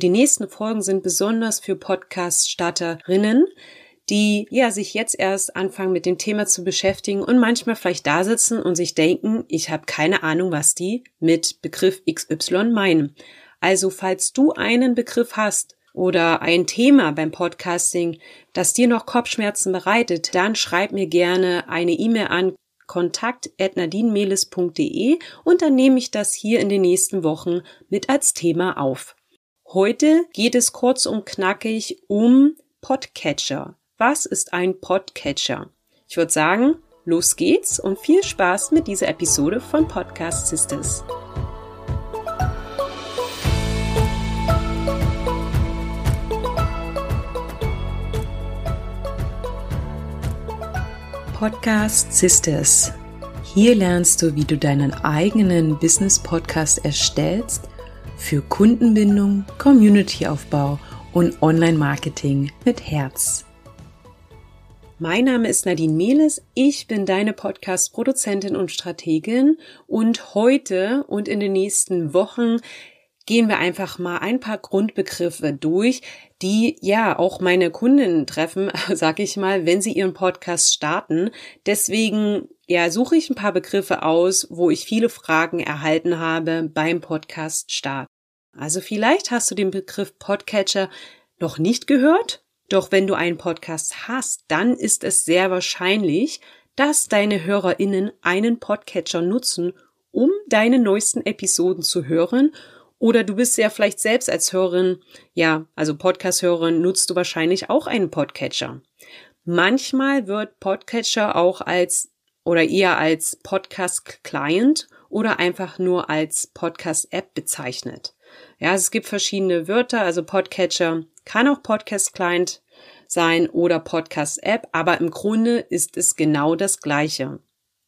Die nächsten Folgen sind besonders für Podcast-Starterinnen, die ja sich jetzt erst anfangen mit dem Thema zu beschäftigen und manchmal vielleicht da sitzen und sich denken, ich habe keine Ahnung, was die mit Begriff XY meinen. Also falls du einen Begriff hast oder ein Thema beim Podcasting, das dir noch Kopfschmerzen bereitet, dann schreib mir gerne eine E-Mail an kontakt.nadinmelis.de und dann nehme ich das hier in den nächsten Wochen mit als Thema auf. Heute geht es kurz und knackig um Podcatcher. Was ist ein Podcatcher? Ich würde sagen, los geht's und viel Spaß mit dieser Episode von Podcast Sisters. Podcast Sisters. Hier lernst du, wie du deinen eigenen Business Podcast erstellst für Kundenbindung, Communityaufbau und Online-Marketing mit Herz. Mein Name ist Nadine Mehles, ich bin deine Podcast-Produzentin und Strategin und heute und in den nächsten Wochen gehen wir einfach mal ein paar Grundbegriffe durch, die ja auch meine Kunden treffen, sag ich mal, wenn sie ihren Podcast starten. Deswegen ja, suche ich ein paar Begriffe aus, wo ich viele Fragen erhalten habe beim Podcast Start. Also vielleicht hast du den Begriff Podcatcher noch nicht gehört doch wenn du einen Podcast hast, dann ist es sehr wahrscheinlich, dass deine HörerInnen einen Podcatcher nutzen, um deine neuesten Episoden zu hören. Oder du bist ja vielleicht selbst als Hörerin, ja, also Podcast-Hörerin, nutzt du wahrscheinlich auch einen Podcatcher. Manchmal wird Podcatcher auch als oder eher als Podcast-Client oder einfach nur als Podcast-App bezeichnet. Ja, es gibt verschiedene Wörter, also Podcatcher kann auch Podcast Client sein oder Podcast App, aber im Grunde ist es genau das gleiche.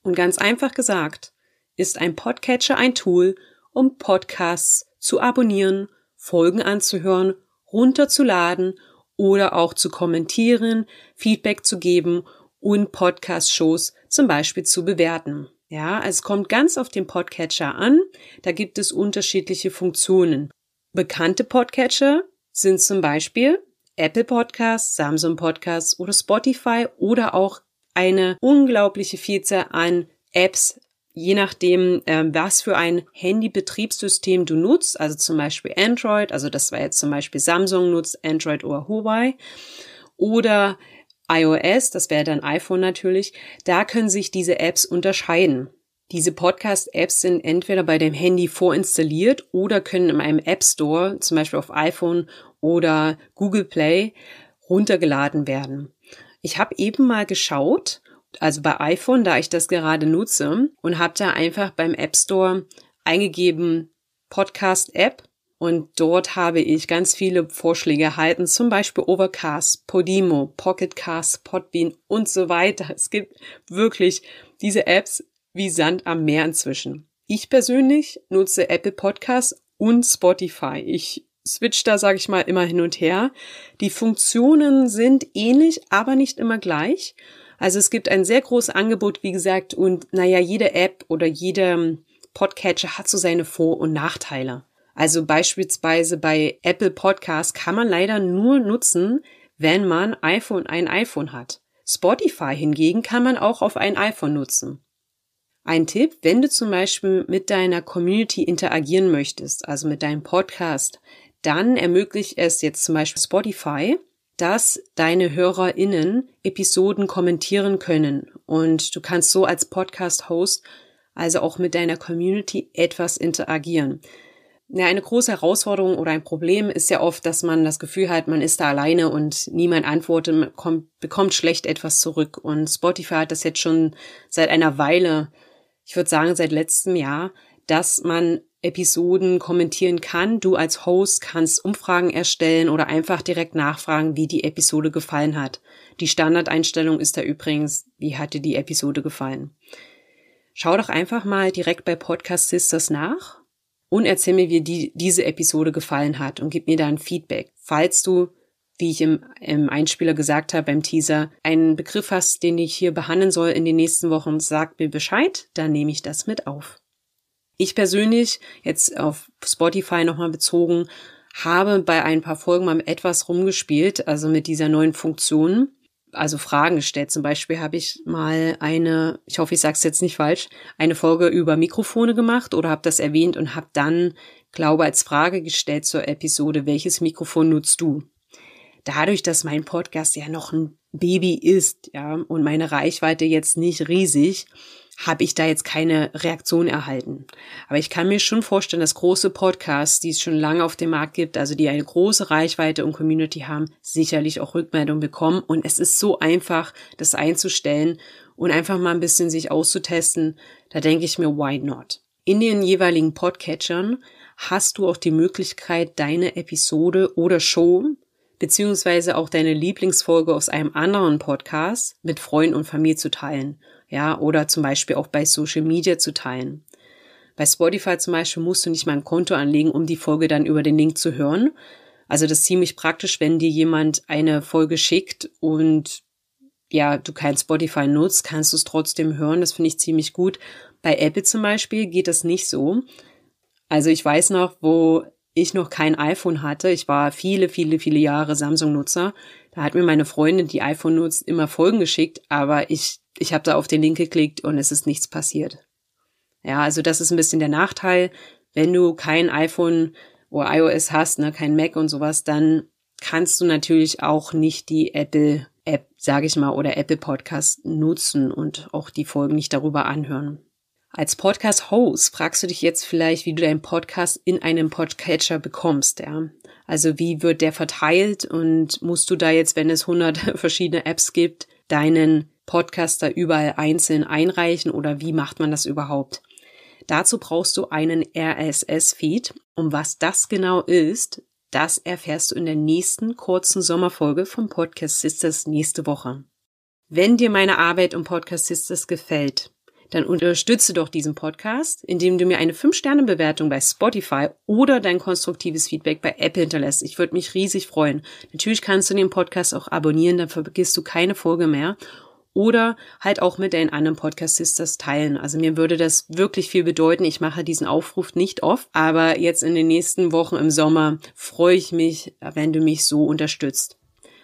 Und ganz einfach gesagt, ist ein Podcatcher ein Tool, um Podcasts zu abonnieren, Folgen anzuhören, runterzuladen oder auch zu kommentieren, Feedback zu geben und Podcast-Shows zum Beispiel zu bewerten. Ja, es kommt ganz auf den Podcatcher an. Da gibt es unterschiedliche Funktionen. Bekannte Podcatcher sind zum Beispiel Apple Podcasts, Samsung Podcasts oder Spotify oder auch eine unglaubliche Vielzahl an Apps, je nachdem, äh, was für ein Handybetriebssystem du nutzt, also zum Beispiel Android, also das war jetzt zum Beispiel Samsung nutzt, Android oder Huawei, oder iOS, das wäre dann iPhone natürlich, da können sich diese Apps unterscheiden. Diese Podcast-Apps sind entweder bei dem Handy vorinstalliert oder können in einem App Store, zum Beispiel auf iPhone oder Google Play, runtergeladen werden. Ich habe eben mal geschaut, also bei iPhone, da ich das gerade nutze, und habe da einfach beim App Store eingegeben Podcast-App und dort habe ich ganz viele Vorschläge erhalten, zum Beispiel Overcast, Podimo, Pocketcast, Podbean und so weiter. Es gibt wirklich diese Apps wie Sand am Meer inzwischen. Ich persönlich nutze Apple Podcasts und Spotify. Ich switch da, sage ich mal, immer hin und her. Die Funktionen sind ähnlich, aber nicht immer gleich. Also es gibt ein sehr großes Angebot, wie gesagt, und naja, jede App oder jeder Podcatcher hat so seine Vor- und Nachteile. Also beispielsweise bei Apple Podcasts kann man leider nur nutzen, wenn man iPhone ein iPhone hat. Spotify hingegen kann man auch auf ein iPhone nutzen. Ein Tipp, wenn du zum Beispiel mit deiner Community interagieren möchtest, also mit deinem Podcast, dann ermöglicht es jetzt zum Beispiel Spotify, dass deine HörerInnen Episoden kommentieren können und du kannst so als Podcast-Host also auch mit deiner Community etwas interagieren. Ja, eine große Herausforderung oder ein Problem ist ja oft, dass man das Gefühl hat, man ist da alleine und niemand antwortet, kommt, bekommt schlecht etwas zurück. Und Spotify hat das jetzt schon seit einer Weile ich würde sagen seit letztem Jahr, dass man Episoden kommentieren kann. Du als Host kannst Umfragen erstellen oder einfach direkt nachfragen, wie die Episode gefallen hat. Die Standardeinstellung ist da übrigens, wie hat dir die Episode gefallen? Schau doch einfach mal direkt bei Podcast Sisters nach und erzähl mir, wie die, diese Episode gefallen hat und gib mir da ein Feedback. Falls du wie ich im, im Einspieler gesagt habe, beim Teaser, einen Begriff hast, den ich hier behandeln soll in den nächsten Wochen, sag mir Bescheid, dann nehme ich das mit auf. Ich persönlich, jetzt auf Spotify nochmal bezogen, habe bei ein paar Folgen mal etwas rumgespielt, also mit dieser neuen Funktion, also Fragen gestellt. Zum Beispiel habe ich mal eine, ich hoffe, ich sage es jetzt nicht falsch, eine Folge über Mikrofone gemacht oder habe das erwähnt und habe dann, glaube als Frage gestellt zur Episode, welches Mikrofon nutzt du? Dadurch, dass mein Podcast ja noch ein Baby ist, ja, und meine Reichweite jetzt nicht riesig, habe ich da jetzt keine Reaktion erhalten. Aber ich kann mir schon vorstellen, dass große Podcasts, die es schon lange auf dem Markt gibt, also die eine große Reichweite und Community haben, sicherlich auch Rückmeldung bekommen. Und es ist so einfach, das einzustellen und einfach mal ein bisschen sich auszutesten. Da denke ich mir, why not? In den jeweiligen Podcatchern hast du auch die Möglichkeit, deine Episode oder Show beziehungsweise auch deine Lieblingsfolge aus einem anderen Podcast mit Freunden und Familie zu teilen ja, oder zum Beispiel auch bei Social Media zu teilen. Bei Spotify zum Beispiel musst du nicht mal ein Konto anlegen, um die Folge dann über den Link zu hören. Also das ist ziemlich praktisch, wenn dir jemand eine Folge schickt und ja, du kein Spotify nutzt, kannst du es trotzdem hören. Das finde ich ziemlich gut. Bei Apple zum Beispiel geht das nicht so. Also ich weiß noch, wo ich noch kein iPhone hatte. Ich war viele, viele, viele Jahre Samsung-Nutzer. Da hat mir meine Freundin, die iPhone nutzt, immer Folgen geschickt, aber ich ich habe da auf den Link geklickt und es ist nichts passiert. Ja, also das ist ein bisschen der Nachteil. Wenn du kein iPhone oder iOS hast, ne, kein Mac und sowas, dann kannst du natürlich auch nicht die Apple App, sage ich mal, oder Apple Podcast nutzen und auch die Folgen nicht darüber anhören. Als Podcast-Host fragst du dich jetzt vielleicht, wie du deinen Podcast in einem Podcatcher bekommst, ja. Also wie wird der verteilt und musst du da jetzt, wenn es 100 verschiedene Apps gibt, deinen Podcaster überall einzeln einreichen oder wie macht man das überhaupt? Dazu brauchst du einen RSS-Feed. Um was das genau ist, das erfährst du in der nächsten kurzen Sommerfolge vom Podcast Sisters nächste Woche. Wenn dir meine Arbeit um Podcast Sisters gefällt, dann unterstütze doch diesen Podcast, indem du mir eine 5-Sterne-Bewertung bei Spotify oder dein konstruktives Feedback bei Apple hinterlässt. Ich würde mich riesig freuen. Natürlich kannst du den Podcast auch abonnieren, dann vergisst du keine Folge mehr oder halt auch mit den anderen Podcast Sisters teilen. Also mir würde das wirklich viel bedeuten. Ich mache diesen Aufruf nicht oft, aber jetzt in den nächsten Wochen im Sommer freue ich mich, wenn du mich so unterstützt.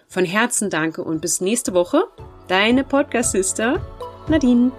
Von Herzen danke und bis nächste Woche. Deine Podcast Sister Nadine.